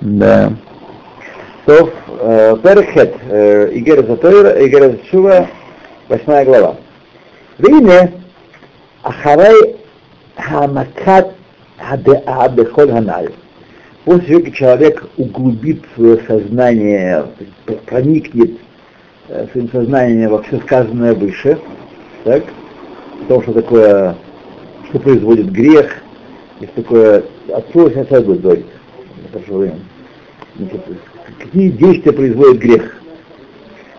Да. То Перхет, Игер Затойра, Игер Шува, восьмая глава. Вине Ахарай Хамакат Абехоль Ханаль. После того, как человек углубит свое сознание, проникнет своим сознанием во все сказанное выше, так, о том, что такое, что производит грех, есть такое, отцу сейчас прошу времени. какие действия производит грех?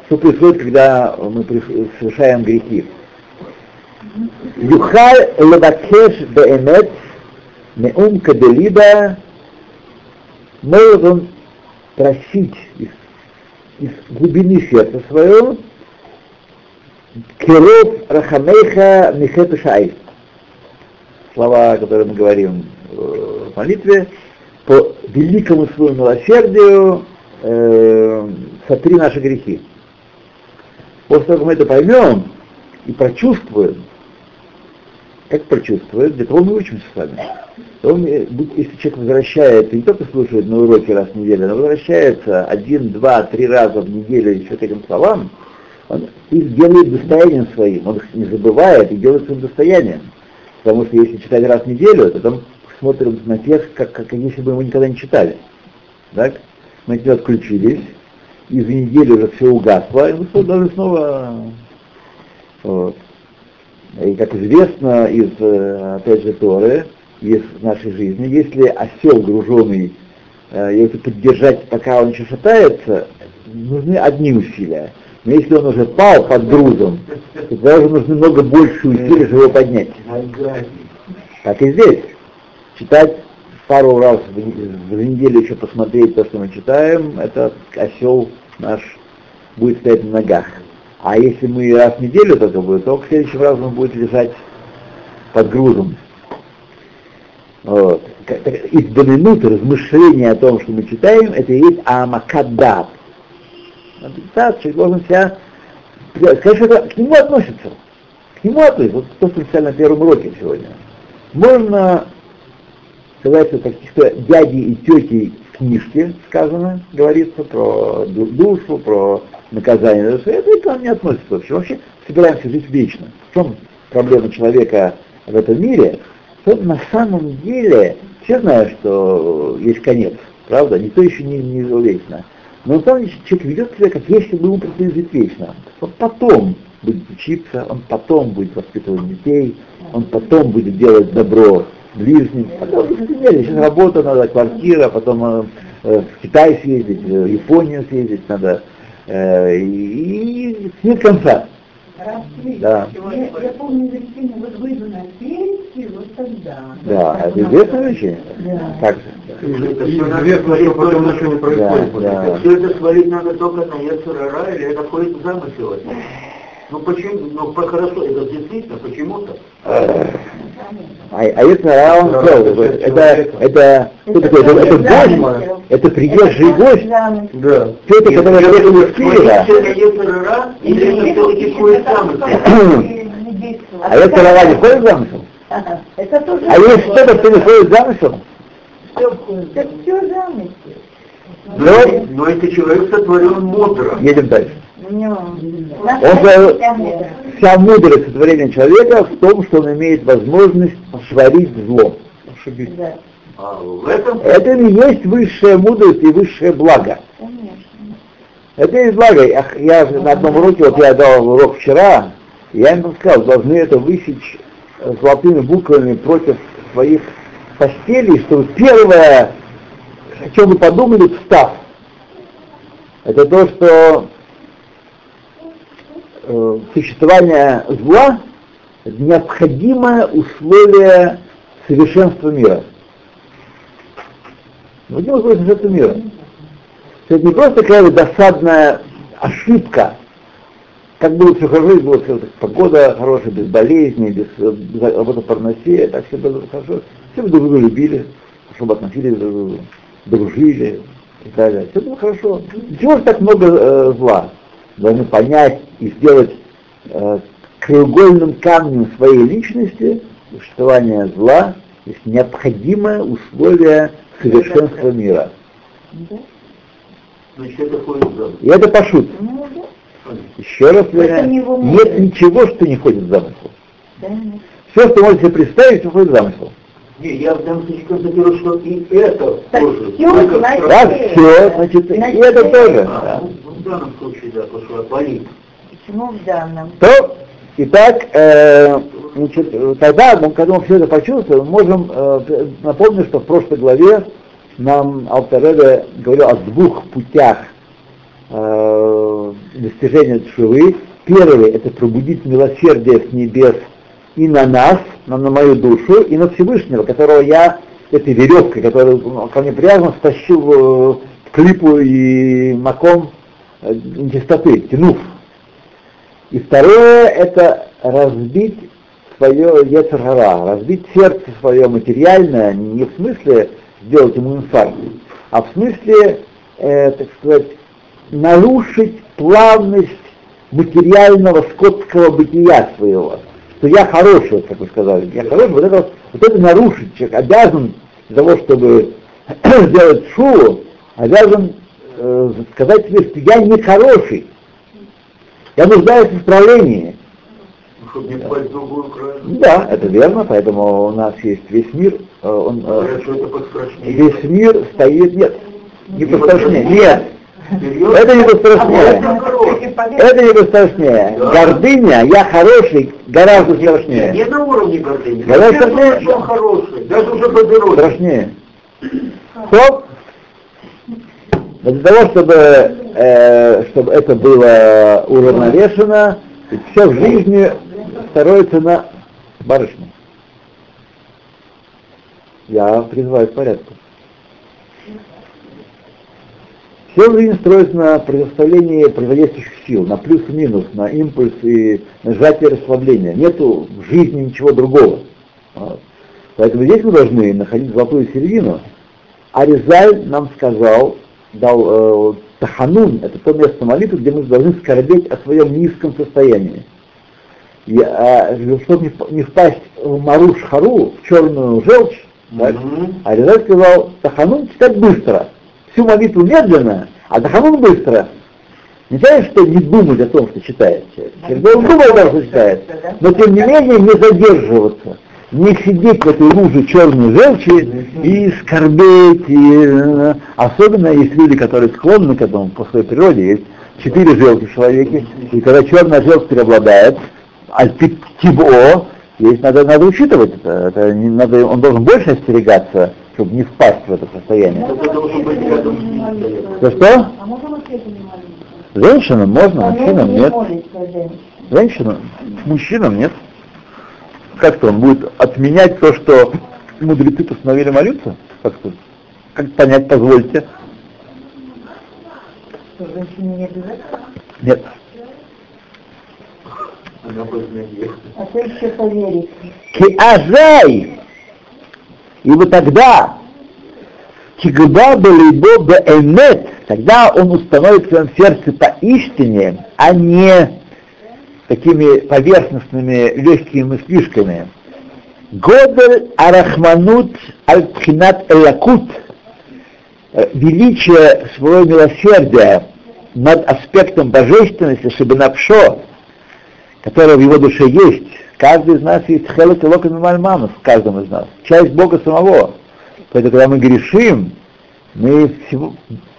Что происходит, когда мы совершаем грехи? Юхаль лабакеш беэмет меум каделиба может просить из, из глубины сердца своего Керов Рахамейха Михет Шай. Слова, которые мы говорим в молитве, по великому своему милосердию э, сотри наши грехи. После того, как мы это поймем и прочувствуем, как прочувствуем, для того мы учимся с вами. Он, если человек возвращается, не только слушает на уроке раз в неделю, но возвращается один, два, три раза в неделю еще к этим словам, он их делает достоянием своим, он их не забывает и делает своим достоянием. Потому что если читать раз в неделю, то там смотрим на текст, как, как если бы мы никогда не читали. Так? Мы от него отключились, и за неделю уже все угасло, и мы должны снова... Вот. И как известно из, э, опять же, Торы, из нашей жизни, если осел груженный, э, если поддержать, пока он еще шатается, нужны одни усилия. Но если он уже пал под грузом, то тогда уже нужно много больше усилий, чтобы его поднять. Так и здесь. Читать пару раз в, неделю еще посмотреть то, что мы читаем, этот осел наш будет стоять на ногах. А если мы раз в неделю только будет, то в следующий раз он будет лежать под грузом. Вот. Из до минуты размышления о том, что мы читаем, это и есть амакадат. Медитация, человек должен себя... Конечно, это к нему относится. К нему относится. Вот то, что мы на первом уроке сегодня. Можно сказать, что каких-то дяди и тети в книжке сказано, говорится про душу, про наказание души. Это к нам не относится вообще. Вообще собираемся жить вечно. В чем проблема человека в этом мире? То на самом деле все знают, что есть конец, правда? Никто еще не, не жил вечно. Но на самом деле человек ведет себя, как если бы ему просто жить вечно. Он потом будет учиться, он потом будет воспитывать детей, он потом будет делать добро ближним. Потом, сейчас работа надо, квартира, потом э, в Китай съездить, в Японию съездить надо, э, и, и нет конца. Да. Я, я помню изречение, вот выйду на пенсию, вот тогда. Да, это известное вещи? Да. Как же? Известно, что потом ничего не происходит. Да, да. Все это свалить надо только на Яцерара, или это входит в замысел? Ну почему, ну хорошо, это действительно, почему-то. А, а если он кто? Это, это, кто такой? Это, это гость? Это приезжий гость? Да. Тетя, которая приехала из Киева? Или это все-таки в замысел? А это трава не входит в замысел? Это тоже А есть что-то, кто не входит в замысел? Это все замысел. Ну, Но этот человек сотворен мудро. едем дальше. Он сказал, вся мудрость сотворения человека в том, что он имеет возможность творить зло. Да, А Это и есть высшая мудрость и высшее благо. Это есть благо. Я, я на одном уроке, вот я дал урок вчера, я им сказал, должны это высечь э, золотыми буквами против своих постелей, чтобы первое, о чем вы подумали, встав, это то, что э, существование зла – необходимое условие совершенства мира. Необходимое условие совершенства мира. То есть не просто такая вот досадная ошибка, как было все хорошо, было все, погода хорошая, без болезней, без, без работы парносе, так все было хорошо. Все друг друга любили, чтобы относились друг к другу, дружили и так далее. Все было хорошо. Чего же так много э, зла? Должны понять и сделать э, краеугольным камнем своей личности существование зла есть необходимое условие совершенства мира. Ходит замуж. И это пошут. Ну. Еще раз его нет ничего, что не входит в замысел. Все, что можете себе представить, входит в замысел. Не, я в данном случае констатирую, что и это Так тоже. всё, Только значит, в Раз все, значит, и это тоже. А, да. ну, в данном случае, да, то, что отвалить. Почему в данном? То, итак, э, значит, тогда, когда мы все это почувствуем, мы можем э, напомнить, что в прошлой главе нам Алтареда говорил о двух путях э, достижения шивы. Первый – это пробудить милосердие с небес и на нас, на, на мою душу, и на Всевышнего, которого я этой веревкой, которая ко мне привязана, стащил э, в клипу и маком э, нечистоты, тянув. И второе – это разбить свое яцергара, разбить сердце свое материальное, не в смысле сделать ему инфаркт, а в смысле, э, так сказать, нарушить плавность материального скотского бытия своего. Что я хороший, как вы сказали, я хороший, вот это, вот это нарушить. Человек обязан для того, чтобы сделать шоу, обязан э, сказать себе, что я не хороший. Я нуждаюсь в исправлении. Чтобы не в другую крайность. Да, это верно, поэтому у нас есть весь мир, э, он, э, Говорят, что это пострашнее. весь мир стоит, нет, не пострашнее, нет? Это не А вот наоборот. это не пострашнее. Да. Гордыня, я хороший, гораздо Не страшнее. на уровне гордыни. Думаю, страшнее. что хороший. Даже уже по дороге. Страшнее. Но для того, чтобы, э, чтобы это было уравновешено, все в жизни строится на барышне. Я призываю к порядку. Все в жизни строится на предоставлении противодействующих сил, на плюс-минус, на импульс и на сжатие расслабления. Нету в жизни ничего другого. Вот. Поэтому здесь мы должны находить золотую середину. Аризаль нам сказал, дал э, Таханун, это то место молитвы, где мы должны скорбеть о своем низком состоянии. И, а, чтобы не, не впасть в Маруш Хару, в черную желчь, так, Мгм. Аризаль сказал, Таханун читать быстро. Всю молитву медленно, а Таханун быстро. Не значит, что не думать о том, что читает человек. Человек должен думать о том, что читает. Но тем не менее не задерживаться. Не сидеть в этой луже черной желчи и скорбеть. И, э, особенно есть люди, которые склонны к этому по своей природе. Есть четыре желчи в человеке. И когда черная желчь преобладает, альпитибо, есть, надо, надо учитывать это. это не надо, он должен больше остерегаться, чтобы не впасть в это состояние. Стоять. Что что? А можно? Женщинам можно, мужчинам не нет. молится женщина. Женщинам, мужчинам нет. Как-то он будет отменять то, что мудрецы постановили молиться? Как-то, как понять, позвольте? Что женщине не обязательно? Нет. Она позднее. А то еще поверить. Киазай! Ибо тогда Кигба Балибо Беэмет, тогда он установит в своем сердце поистине, а не такими поверхностными легкими мыслишками. Годель Арахманут Аль-Тхинат Элакут, э, величие своего милосердия над аспектом божественности Шибанапшо, которое в его душе есть. Каждый из нас есть хелек и локон мальмана, в каждом из нас. Часть Бога самого. Поэтому, когда мы грешим, мы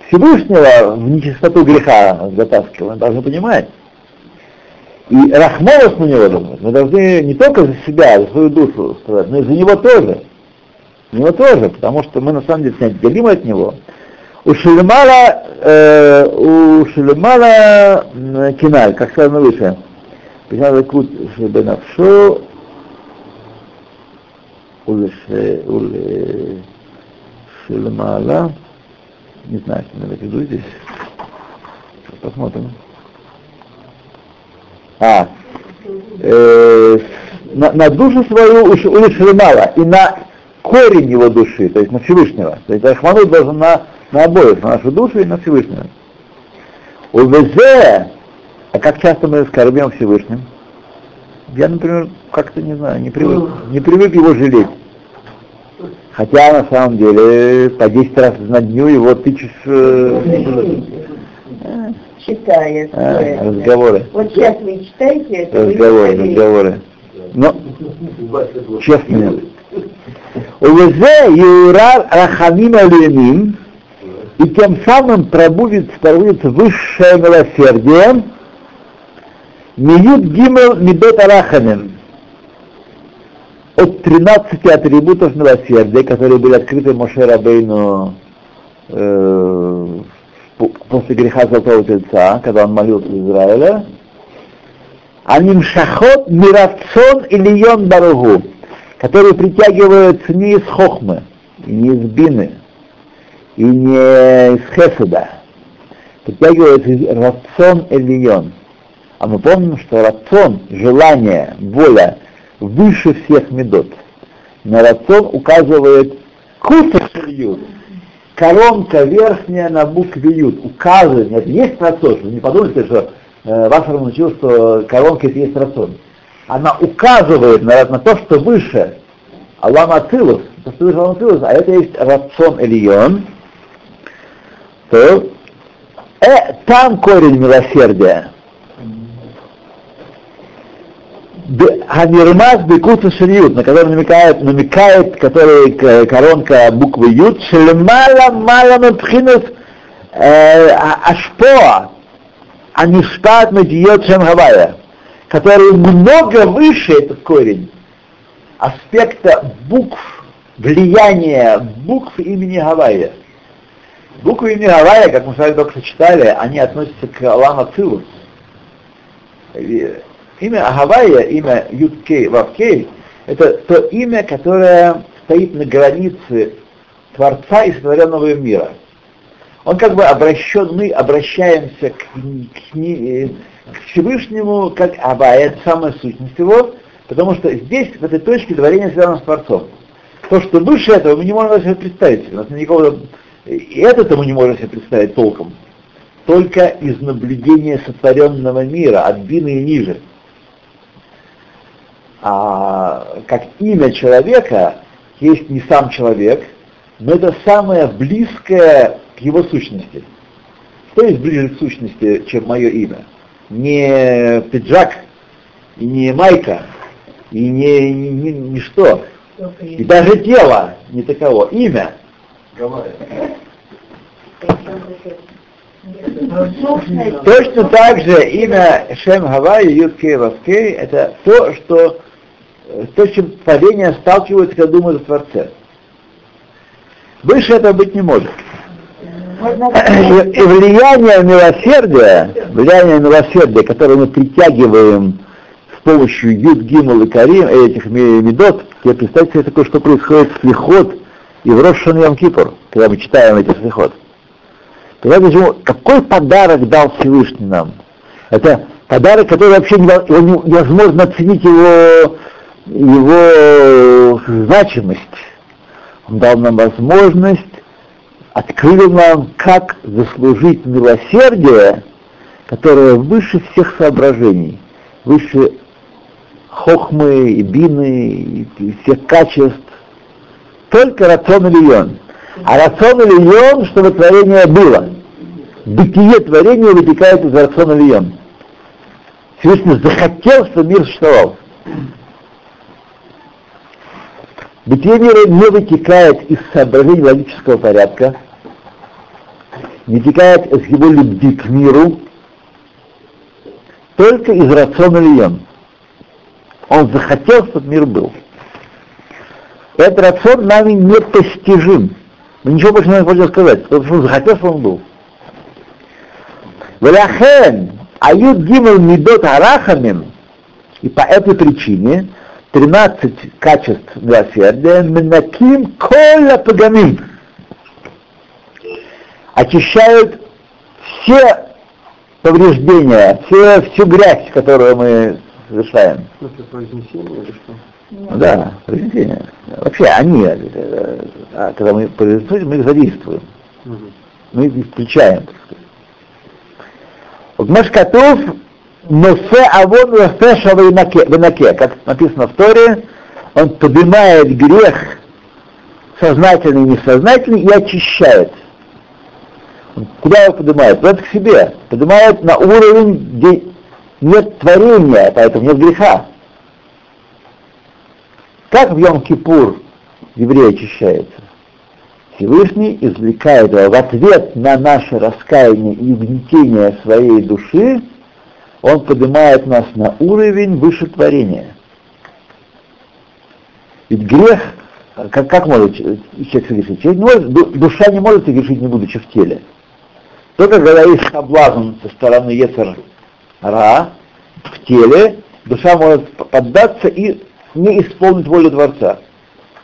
Всевышнего в нечистоту греха затаскиваем, должны понимать. И рахмовость на него думать. Мы должны не только за себя, за свою душу страдать, но и за него тоже. За него тоже, потому что мы на самом деле неотделимы от него. У Шелемала, э, у Шелемала киналь, как сказано выше, Писал Кут Шебенавшо, Шелемала, не знаю, что я веду здесь. Посмотрим. А, э, на, на душу свою у Ш- у Шелемала и на корень его души, то есть на Всевышнего. То есть Рахманут должен на, на обоих, на нашу душу и на Всевышнего. У Везе, а как часто мы скорбим Всевышним? Я, например, как-то не знаю, не привык, не привык его жалеть. Хотя на самом деле по 10 раз на дню его тычешь э, Читает. э, разговоры. Вот сейчас вы читаете это, Разговоры, разговоры. Но честно. Увезе Юрар Рахамим Алюмин, и тем самым пробудет, пробудет высшее милосердие, Миют Гимел Мидот Арахамим, от 13 атрибутов милосердия, которые были открыты Моше Рабейну э, по- после греха Золотого Тельца, когда он молился Израиля, Анимшахот Мирацон или Йон Баругу, которые притягиваются не из Хохмы, и не из Бины, и не из Хеседа, притягиваются из Рацион Эльон. А мы помним, что рацион, желание, воля выше всех медот. На рацион указывает куса шильют, коронка верхняя на букве ют. Указывает, нет, есть рацион, вы не подумайте, что э, Вашер научил, что коронка это есть рацион. Она указывает на, на то, что выше Аллам Ацилус, то, что выше Ацилус, а это есть рацион Эльон, то э, там корень милосердия. Б- Хамирмаз Бекута Шриют, на который намекает, намекает который коронка буквы Ют, Шлемала Мала Мапхинус Ашпоа, Анишпат Медиот Шем Хавая, который много выше этот корень аспекта букв, влияния букв имени Гавайя. Буквы имени Гавайя, как мы с вами только что читали, они относятся к Алама Цилус. Имя Агавайя, имя Юткей Вавкей, это то имя, которое стоит на границе Творца и сотворенного мира. Он как бы обращен, мы обращаемся к, к, не- к Всевышнему как Авая, это самая сущность его, потому что здесь, в этой точке, творение связано с Творцом. То, что выше этого, мы не можем себе представить. У нас никакого, и это-то мы не можем себе представить толком. Только из наблюдения сотворенного мира, от бины и ниже. А как имя человека есть не сам человек, но это самое близкое к его сущности. Что есть ближе к сущности, чем мое имя? Не пиджак, и не майка, и не, не, не- не что, и даже тело не таково, имя. Точно так же имя Шем Гавай, Юткей Васкей, это то, что то, с чем творение сталкивается, когда думают о Творце. Выше этого быть не может. И, влияние милосердия, влияние милосердия, которое мы притягиваем с помощью Юд, Гимл и Карим, этих медот, тебе представьте себе такое, что происходит в Слихот и в Рошан Йом Кипур, когда мы читаем эти Слихот. Понимаете, почему? Какой подарок дал Всевышний нам? Это подарок, который вообще невозможно оценить его, его значимость. Он дал нам возможность, открыл нам, как заслужить милосердие, которое выше всех соображений, выше хохмы и бины и всех качеств. Только рацион Ильон. А рацион Ильон, чтобы творение было. Бытие творения вытекает из рациона Ильон. Всевышний захотел, чтобы мир существовал. Бытие мира не вытекает из соображений логического порядка, не вытекает из его любви к миру, только из рациона Лион. Он захотел, чтобы мир был. Этот рацион нами непостижим. Мы ничего больше не можем сказать, потому что он захотел, чтобы он был. Валяхен, ают гимл мидот арахамим, и по этой причине 13 качеств милосердия минаким коля пагамим очищают все повреждения, все, всю грязь, которую мы совершаем. Смысле, произнесение или что? Да, произнесение. Вообще они, э, а когда мы произносим, мы их задействуем. Мгм. мы их включаем, так сказать. Вот наш котов Носе Авон Рафеша Венаке, как написано в Торе, он поднимает грех сознательный и несознательный, и очищает. Куда его поднимает? Куда-то к себе. Поднимает на уровень, где нет творения, поэтому нет греха. Как в Йом-Кипур еврей очищается? Всевышний извлекает его в ответ на наше раскаяние и угнетение своей души, он поднимает нас на уровень выше творения. Ведь грех, как, как может человек согрешить? Человек не может, душа не может согрешить, не будучи в теле. Только когда есть соблазн со стороны Ецер Ра в теле, душа может поддаться и не исполнить волю Творца.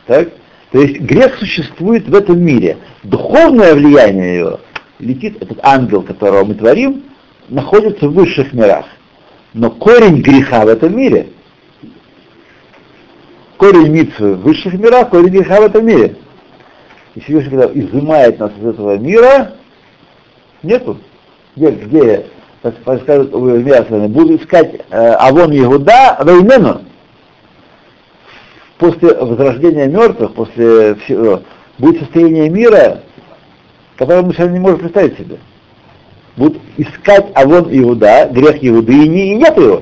Так? То есть грех существует в этом мире. Духовное влияние его летит, этот ангел, которого мы творим, находится в высших мирах. Но корень греха в этом мире. Корень митцвы в высших мирах, корень греха в этом мире. И Всевышний, когда изымает нас из этого мира, нету. Где, где скажут буду искать э, Авон Егуда Вейнену. После возрождения мертвых, после всего, будет состояние мира, которое мы сейчас не можем представить себе будут искать Авон Иуда, грех Иуды, и, не, и нет его.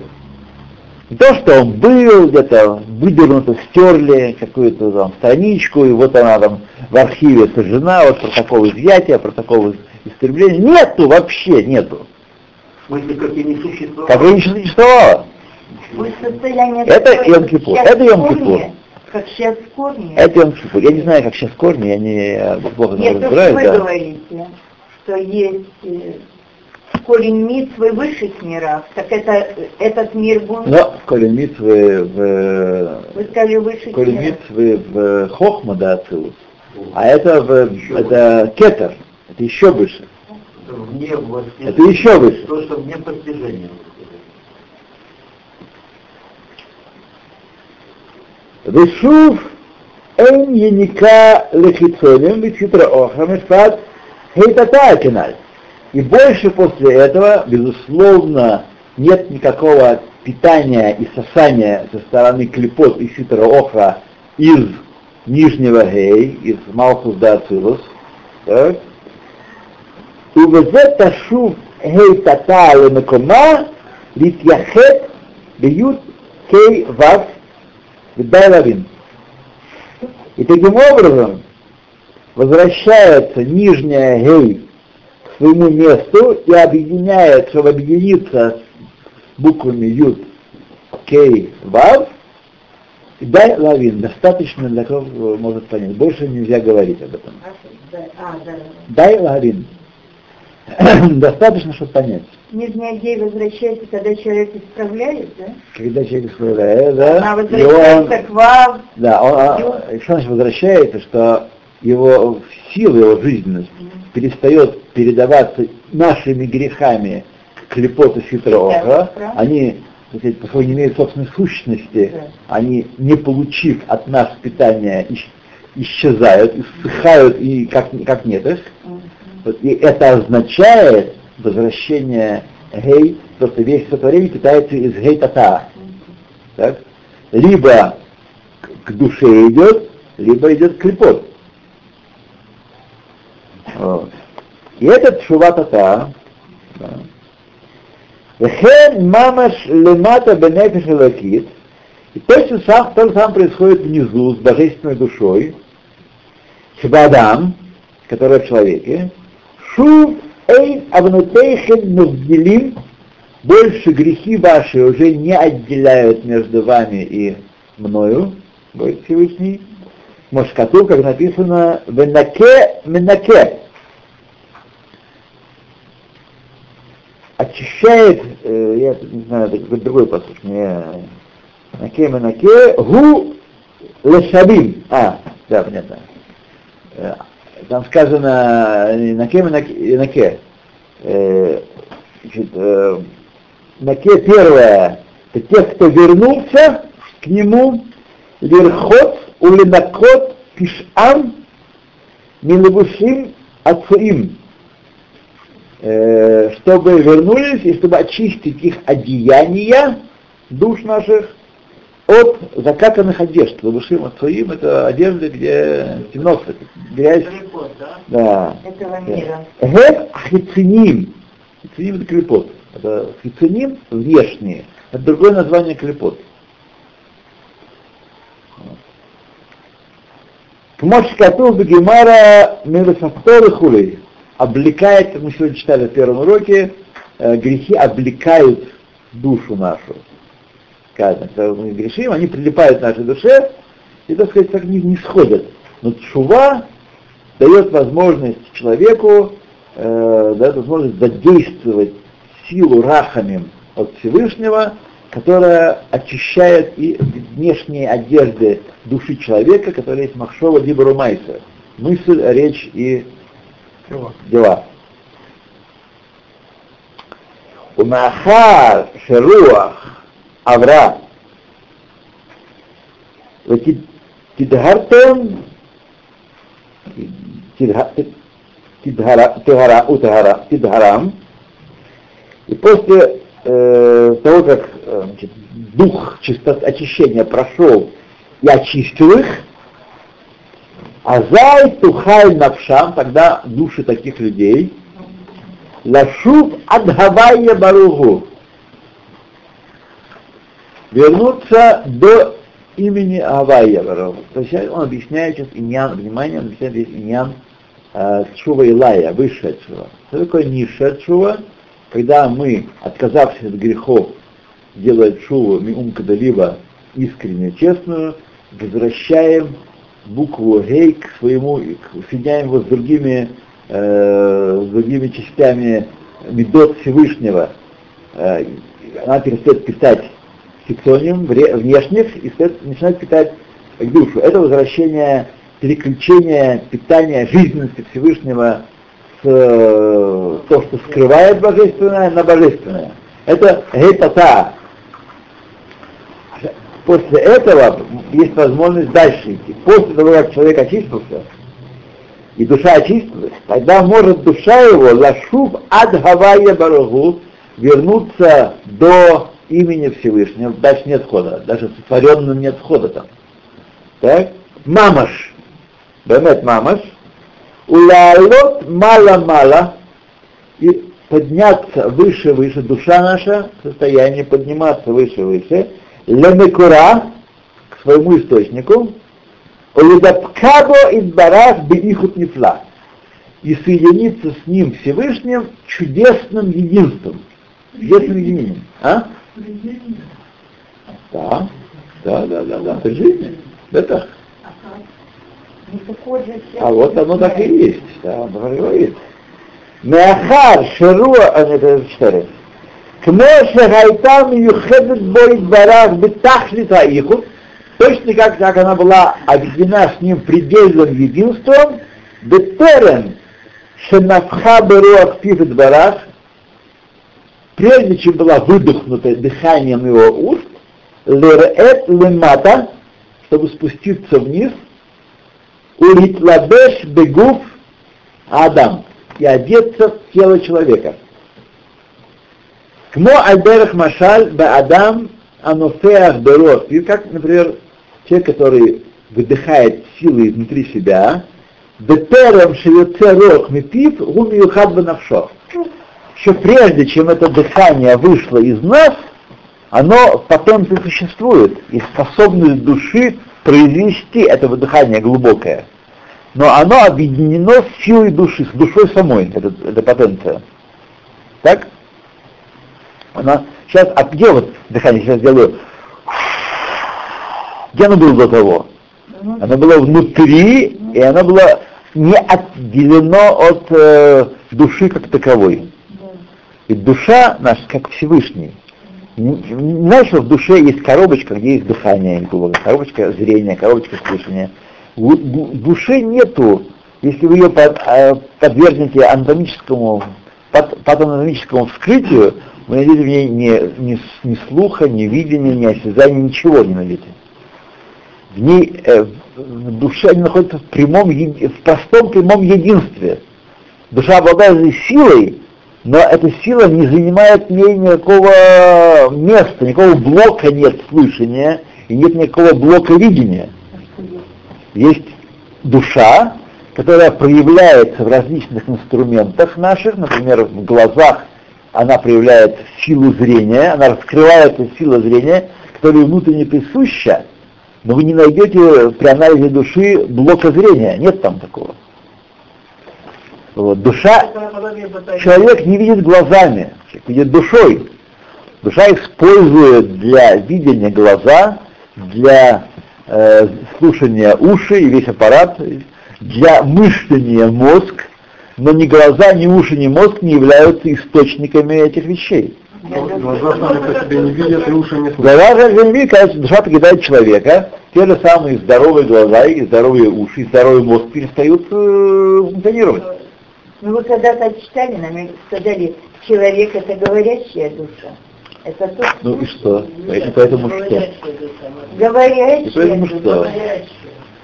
Не то, что он был где-то, выдернуто, стерли какую-то там страничку, и вот она там в архиве сожжена, вот протокол изъятия, протокол истребления. Нету вообще, нету. В смысле, как и не существовало? Как и не существовало. Это Йом-Кипур. Это Йом-Кипур. Как сейчас корни. Это Йом-Кипур. Я не знаю, как сейчас корни, я не плохо Нет, разбираюсь. вы да. говорите, что есть э, корень митвы в высших мирах, так это, этот мир будет... Но корень митвы в... Вы сказали высших Корень митвы в хохма да ацилус. А это, в, еще это кетер, это еще выше. Вне это еще выше. То, что вне постижения. Вешув эн яника лехицоним витхитра охамешпад хейтата акиналь. И больше после этого, безусловно, нет никакого питания и сосания со стороны клепот и ситра охра из нижнего гей, из Малхус до Ацилус. Увезе ташу гей тата лекома литьяхет бьют кей вав вдайлавин. И таким образом возвращается нижняя гей своему месту и объединяет, чтобы объединиться с буквами Юд, Кей, Вав, дай лавин, достаточно для кто может понять. Больше нельзя говорить об этом. А, да. Дай лавин. достаточно, чтобы понять. Нижняя гей возвращается, когда человек исправляет, да? Когда человек исправляет, да, Она он, возвращается к вам. да, он, а, что значит возвращается, что его сила, его жизненность перестает передаваться нашими грехами к клепоту хитроха, они, так сказать, поскольку не имеют собственной сущности, Да. они, не получив от нас питания, ис- исчезают, иссыхают и как, как нет их. Вот, и это означает возвращение гей, то, что весь сотворение питается из гей тата. Так? Либо к, душе идет, либо идет клепот. Вот. И этот шуватата. Вехен мамаш лемата бенефиш элокит, и точно сам, то же самое происходит внизу с божественной душой, Шбадам, которая в человеке, Шув эйн авнутейхен муздилим, больше грехи ваши уже не отделяют между вами и мною, говорит Всевышний. Мошкату, как написано, венаке менаке. Очищает, э, я не знаю, это другой посуд, не наке менаке, гу лешабим. А, да, понятно. Э, Там сказано э, наке наке. Э, значит, э, наке первое, это те, кто вернулся к нему, верхот улинакот пишам милабушим ацуим, чтобы вернулись и чтобы очистить их одеяния душ наших от закатанных одежд. Лабушим своим это одежда, где темно, грязь. Клепот, да? Да. этого мира. Гет хициним. Хициним это клепот. Это хициним внешние. Это другое название клепот. Кмош Катул Бегемара Миросавторы Хули облекает, мы сегодня читали в первом уроке, э, грехи облекают душу нашу. Когда мы грешим, они прилипают к нашей душе и, так сказать, так не, не сходят. Но чува дает возможность человеку, э, дает возможность задействовать силу рахамим от Всевышнего, которая очищает и внешние одежды души человека, которые есть махшова либо румайса. Мысль, речь и дела. У Нахар Шеруах Авра Тидхартон Тидхарам и после э, того, как э, значит, дух чистот, очищения прошел и очистил их, Азай тухай навшам, тогда души таких людей, лашуб адгавайя баругу, вернуться до имени Авайя Баругу. То есть он объясняет сейчас иньян, внимание, он объясняет здесь иньян э, Чува Илая, Чува. Что такое Чува? Когда мы, отказавшись от грехов, делая Чуву Миум Кадалива искренне, честную, возвращаем букву Гей к своему, соединяем его с другими, э, с другими частями Медот Всевышнего. Э, она перестает питать сектониум внешних и начинает питать душу. Это возвращение, переключение питания жизненности Всевышнего с э, то, что скрывает божественное, на божественное. Это гейтата, После этого есть возможность дальше идти. После того, как человек очистился, и душа очистилась, тогда может душа его, лашуб ад гавайя барагу, вернуться до имени Всевышнего. Дальше нет хода, даже сотворенным нет хода там. Так? Мамаш. Бемет мамаш. Улайлот мало-мало. И подняться выше-выше, душа наша в состоянии подниматься выше-выше, лемекура, к своему источнику, Олидапкабо из барах бихут нефла, и соединиться с ним Всевышним чудесным единством, чудесным единением. А? Да, да, да, да, да, при жизни, это. А вот оно так и есть, да, он говорит. Меахар шеруа, а это читали. Кмо шахайтам юхебет бой барах бетахлит аиху, точно как, так она была объединена с ним предельным единством, бетерен шенафха беруах пифет барах, прежде чем была выдохнута дыханием его уст, лерет лемата, чтобы спуститься вниз, улитлабеш бегуф Адам, и одеться в тело человека. Кмо альберах машаль баадам анофеах берот. И как, например, человек, который выдыхает силы изнутри себя, бетером шевеце рох мипив гумиюхад бенавшо. Еще прежде, чем это дыхание вышло из нас, оно потенции существует, и способность души произвести это выдыхание глубокое. Но оно объединено с силой души, с душой самой, это, это потенция. Так? Она сейчас, а где вот дыхание сейчас делаю? Где оно было до того? Оно было внутри, и оно было не отделено от э, души как таковой. И душа наша как Всевышний. Знаешь, что в душе есть коробочка, где есть дыхание, коробочка зрения, коробочка слышания. В душе нету, если вы ее под, э, подвергнете анатомическому, под, анатомическому вскрытию, вы найдете в ней ни, ни, ни слуха, ни видения, ни осязания, ничего не найдете. В ней, э, в душе они находятся в прямом, в простом прямом единстве. Душа обладает силой, но эта сила не занимает в ней никакого места, никакого блока нет слышания, и нет никакого блока видения. Есть душа, которая проявляется в различных инструментах наших, например, в глазах она проявляет силу зрения, она раскрывается сила зрения, которая внутренне присуща, но вы не найдете при анализе души блока зрения, нет там такого. Вот, душа, человек не видит глазами, видит душой. Душа использует для видения глаза, для э, слушания уши и весь аппарат, для мышления мозг, но ни глаза, ни уши, ни мозг не являются источниками этих вещей. Глаза сами по себе не видят, и уши не слышат. Глаза же не видят, когда душа покидает человека, те же самые здоровые глаза и здоровые уши, и здоровый мозг перестают э, функционировать. Ну вы когда-то читали, нам сказали, человек это говорящая душа. Это то, Ну и что? И поэтому что? И говорящая поэтому душа. что?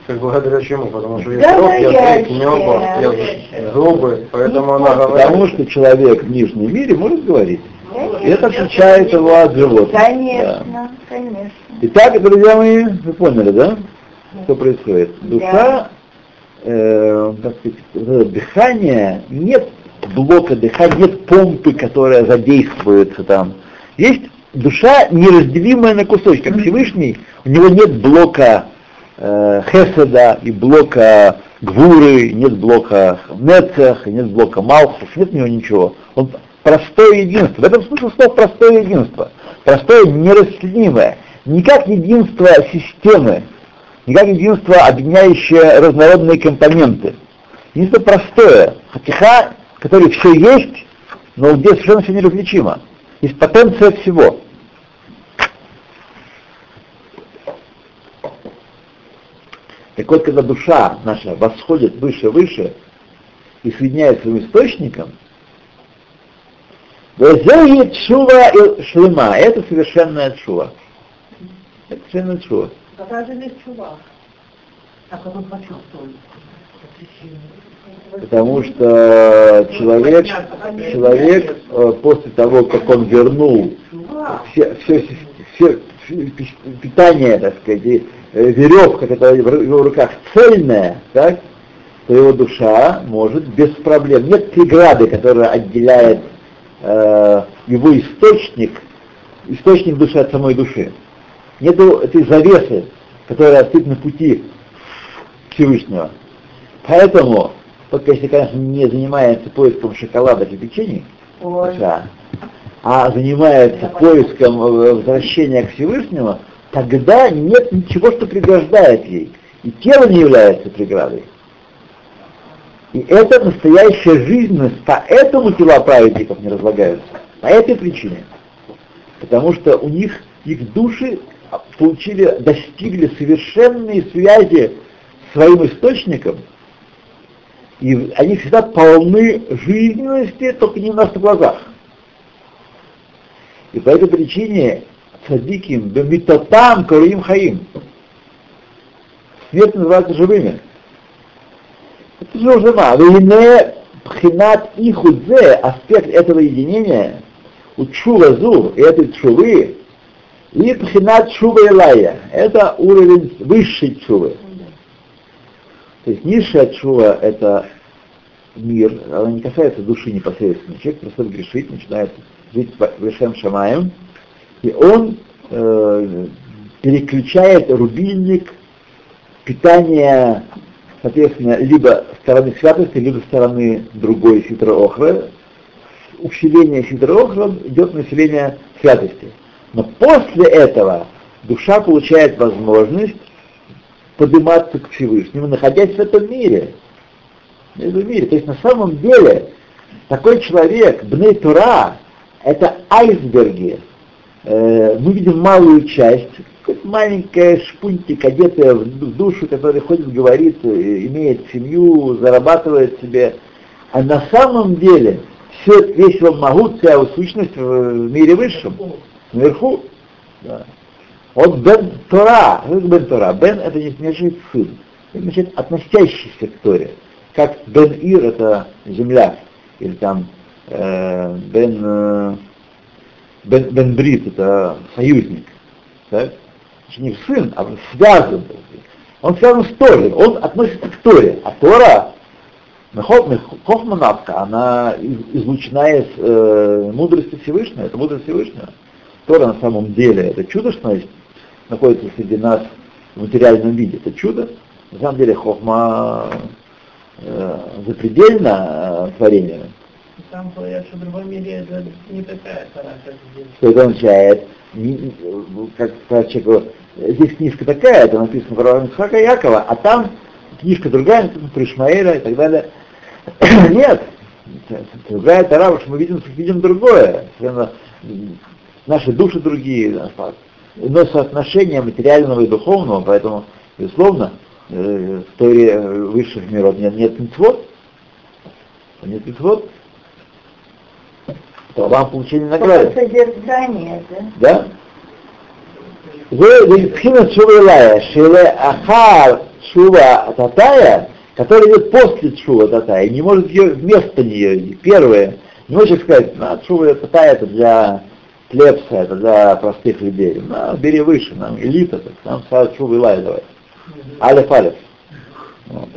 Как благодаря чему? Потому что есть рот, язык, небо, зубы, поэтому она говорит. Потому что человек в нижнем мире может говорить. И это отличает его от животных. Да. Конечно, конечно. Итак, друзья мои, вы поняли, да? Что происходит? Душа, э, как сказать, дыхание, нет блока дыхания, нет помпы, которая задействуется там. Есть душа неразделимая на кусочки. Как Всевышний, у него нет блока э, хеседа и блока гвуры, нет блока нецех, нет блока малхус, нет у него ничего. Он простое единство. В этом смысл слов простое единство. Простое нерастлимое. Не как единство системы, не как единство, объединяющее разнородные компоненты. Единство простое. Хатиха, который все есть, но где совершенно все неразличимо. Есть потенция всего. Так вот, когда душа наша восходит выше-выше и соединяется с своим источником, чува и шлема. Это совершенная чува. Это совершенная чува. Какая же есть чувак? А как он почувствовал? Потому что человек, человек э, после того, как он вернул все, все, все питание, так сказать, и, э, веревка, которая в его руках цельная, так, то его душа может без проблем. Нет преграды, которая отделяет э, его источник, источник души от самой души. Нету этой завесы, которая стоит на пути Всевышнего. Поэтому, только если, конечно, не занимается поиском шоколада или печенья, Ой. душа, а занимается поиском э, возвращения к Всевышнему, тогда нет ничего, что преграждает ей. И тело не является преградой. И это настоящая жизненность, поэтому тела праведников не разлагаются. По этой причине. Потому что у них, их души получили, достигли совершенной связи с своим источником, и они всегда полны жизненности, только не у нас на глазах. И по этой причине цадиким, бемитотам, карим хаим. Смерть называется живыми. Это же ма. Вейне пхинат ихудзе, аспект этого единения, у чува зу, и этой чувы, и пхинат чува элая. Это уровень высшей чувы. То есть низшая чува — это мир, она не касается души непосредственно. Человек просто грешит, начинает жить Вешем Шамаем, и он э, переключает рубильник питания, соответственно, либо стороны святости, либо стороны другой ситра охры. Усиление ситра охры идет на усиление святости. Но после этого душа получает возможность подниматься к Всевышнему, находясь в этом мире. В этом мире. То есть на самом деле такой человек, Бней Тура, это айсберги. Э, мы видим малую часть, маленькая шпунтик, одетая в душу, который ходит, говорит, э, имеет семью, зарабатывает себе. А на самом деле все, весь его могут, вся его сущность в мире высшем, наверху. Да. Вот Бен Тора, что Бен Тора? Бен это не значит сын, это значит относящийся к Торе. Как Бен Ир это земля, или там Бен, э, Бен, Бен Брит это союзник. Так? не сын, а связан. Он связан с Торой, он относится к Торе. А Тора, Хохманавка, она излучена из э, мудрости Всевышнего, это мудрость Всевышнего. Тора на самом деле это чудо, что находится среди нас в материальном виде. Это чудо. На самом деле Хохма э, запредельно э, творение. Там говорят, что в другом мире это не такая Тора, как здесь. Что это означает? Как сказать человеку, здесь книжка такая, это написано про Исхака Якова, а там книжка другая, написано про Ишмаэля и так далее. Нет, другая Тора, потому что мы видим, видим другое. Наши души другие, иное соотношение материального и духовного, поэтому, безусловно, э, в Торе э, высших миров нет, нет митцвот, нет митцвот, то вам получили награду. содержание, да? Да? Пхина Чувелая, Шиле Ахар Чува Татая, который идет после Чува Татая, не может ее вместо нее. Первое, не может сказать, на Чува Татая это для плебса, это для простых людей. На, бери выше, нам элита, так, нам сразу Чува Илая давай. Алиф Алиф. Вот.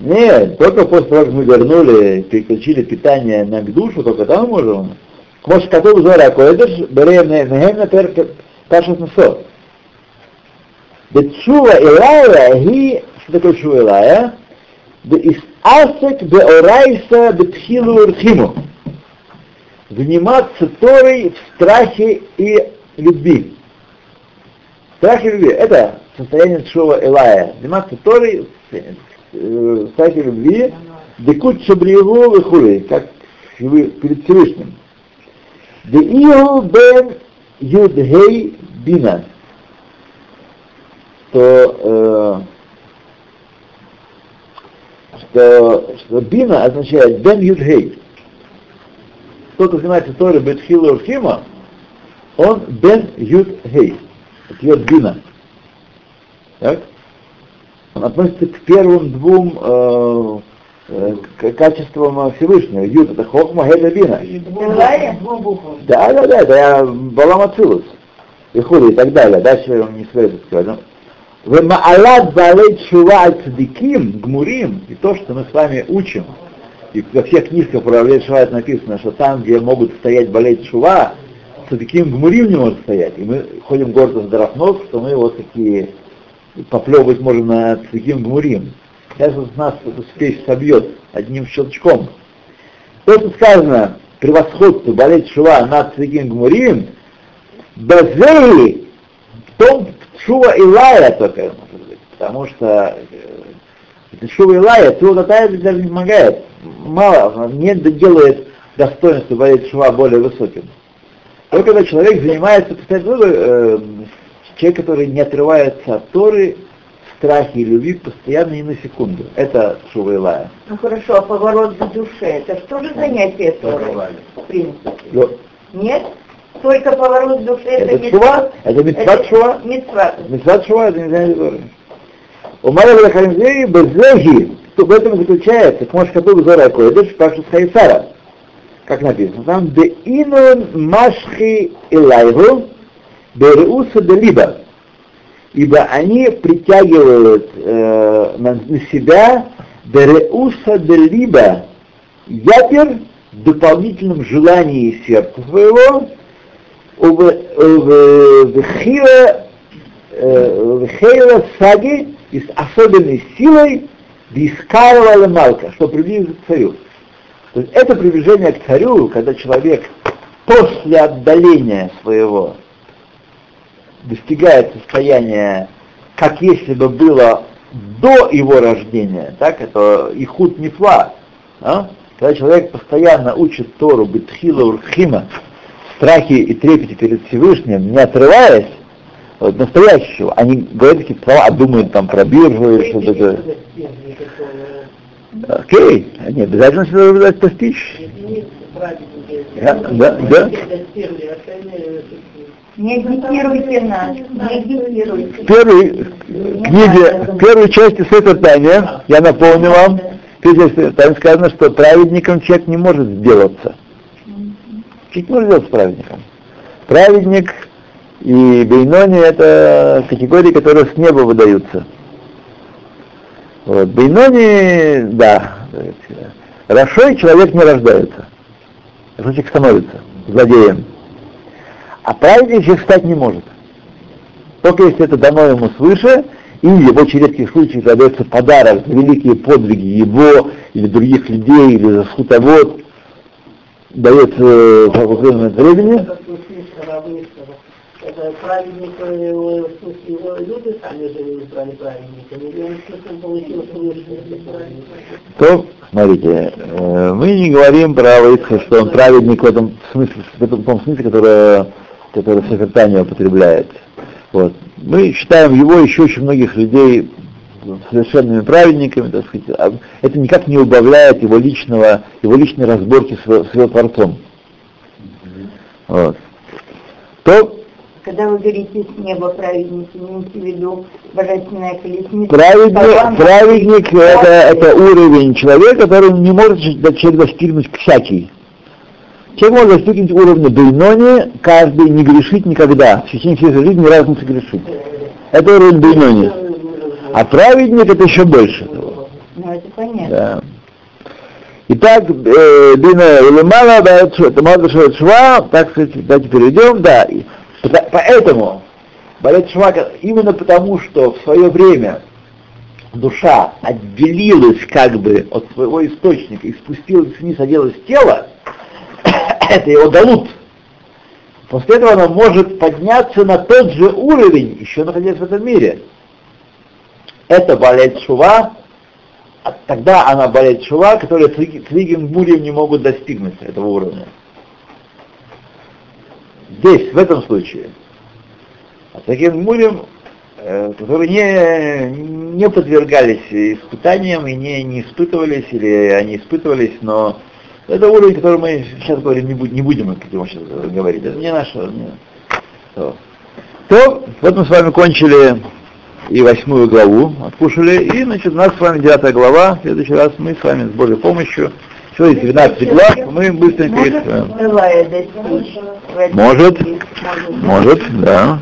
Нет, только после того, как мы вернули, переключили питание на душу, только там можем. Может, коту зора койдыш, берем мехем на першас насот. Бетшува Илая, ги, что такое шува Илая? Асек беорайса бетхилу рхиму. Заниматься Торой в страхе и любви. Страх и любви – это состояние Шува Илая. Заниматься Торой в э, страхе любви, декут шабриеву и как перед Всевышним. Деиу бен юдхей бина, что, э, что, что бина означает бен юдхей. Тот, кто занимается Торой Бетхила Урхима, он бен юдхей. Это йод бина. Так? Он относится к первым двум э, э, к- качествам Всевышнего. Юд это хохма, это бина. Да, да, да, это я Балам Ацилус. И хули и так далее. Дальше я вам не следует сказать. В Маалат Балей Чува Цадиким, Гмурим, и то, что мы с вами учим, и во всех книжках про Балей Чува написано, что там, где могут стоять Балей Чува, Цадиким Гмурим не может стоять. И мы ходим гордо с Драфнов, что мы вот такие поплевывать можем на Цадиким Гмурим. Сейчас вот нас эту спесь собьет одним щелчком. То, что сказано, превосходство болеть шува над Цвигим Гмурим, Базеи, в том шува Илая только, может быть, потому что э, шува Илая, шува Татая даже не помогает, мало, не делает достоинство болеть шува более высоким. Только когда человек занимается, ну, э, человек, который не отрывается от Торы, в страхе и любви постоянно и на секунду. Это шува Илая. Ну хорошо, а поворот в душе, это что же занятие Торы? В принципе. Но Нет? Только поворот в душе это, Это шува, это митцват шува. Митцва. Митцват шува, это не знаю, Торы. У Мария Хамзеи Безеги, что в этом заключается, к может кату Зора Койдыш, Пашус Хайсара. Как написано там, де инун машхи илайгу, беруса де либа. Ибо они притягивают э, на, на себя береуса де либа, ятер в дополнительном желании сердца своего, Вехила саги и с особенной силой Бискарова Малка, что приблизится к царю. То есть это приближение к царю, когда человек после отдаления своего достигает состояния, как если бы было до его рождения, так, это ихуд нефла, а? когда человек постоянно учит Тору Бетхила Урхима, в страхе и трепете перед Всевышним, не отрываясь от настоящего, они говорят такие слова, а думают там про биржу или что-то такое. Окей, не обязательно всегда обязательно постичь. Да, да, да. Не. В первой книге, в первой части Света Таня, я напомню вам, в первой Таня сказано, что праведником человек не может сделаться. Человек не может сделаться праведником. Праведник И Бейнони это категории, которые с неба выдаются. Вот. Бейнони, да, Рашой человек не рождается. Рашойчик становится злодеем. А праведник человек стать не может. Только если это дано ему свыше, или в очень редких случаях дается подарок за великие подвиги его или других людей, или за скутовод, дается в определенное времени. Праведник, э, То, смотрите, э, мы не говорим про Ицха, что он праведник в этом смысле, в том смысле, который, Сефертания употребляет. Вот. Мы считаем его еще очень многих людей совершенными праведниками, так сказать, а это никак не убавляет его личного, его личной разборки с, с его Творцом. Вот. То Когда вы говорите с неба праведники, имеете в виду божественная колесница? праведник, праведник это, это уровень человека, который не может достигнуть всякий. Человек может достигнуть уровня Бейнони, каждый не грешит никогда, в течение всей своей жизни ни разу не согрешит. Это уровень Бейнони. А праведник это еще больше того. Ну, это понятно. Да. Итак, э, Бина Улемала, это Мадраша Шва, так сказать, давайте перейдем, да. Поэтому, Балет Шва, именно потому, что в свое время душа отделилась как бы от своего источника и спустилась вниз, оделась в тело, это его галут. После этого она может подняться на тот же уровень, еще находясь в этом мире. Это балет шува, а тогда она балет шува, которые цвигин бурем не могут достигнуть этого уровня. Здесь, в этом случае. А таким бурем, э, которые не, не подвергались испытаниям и не, не испытывались, или они испытывались, но это уровень, который мы сейчас говорим, не, будем, не будем о сейчас говорить. Это не наше. Не... То. То, вот мы с вами кончили и восьмую главу, откушали, и, значит, у нас с вами девятая глава, в следующий раз мы с вами с Божьей помощью, все из 12 глав, мы быстренько их... Может, э? Может. Может, да.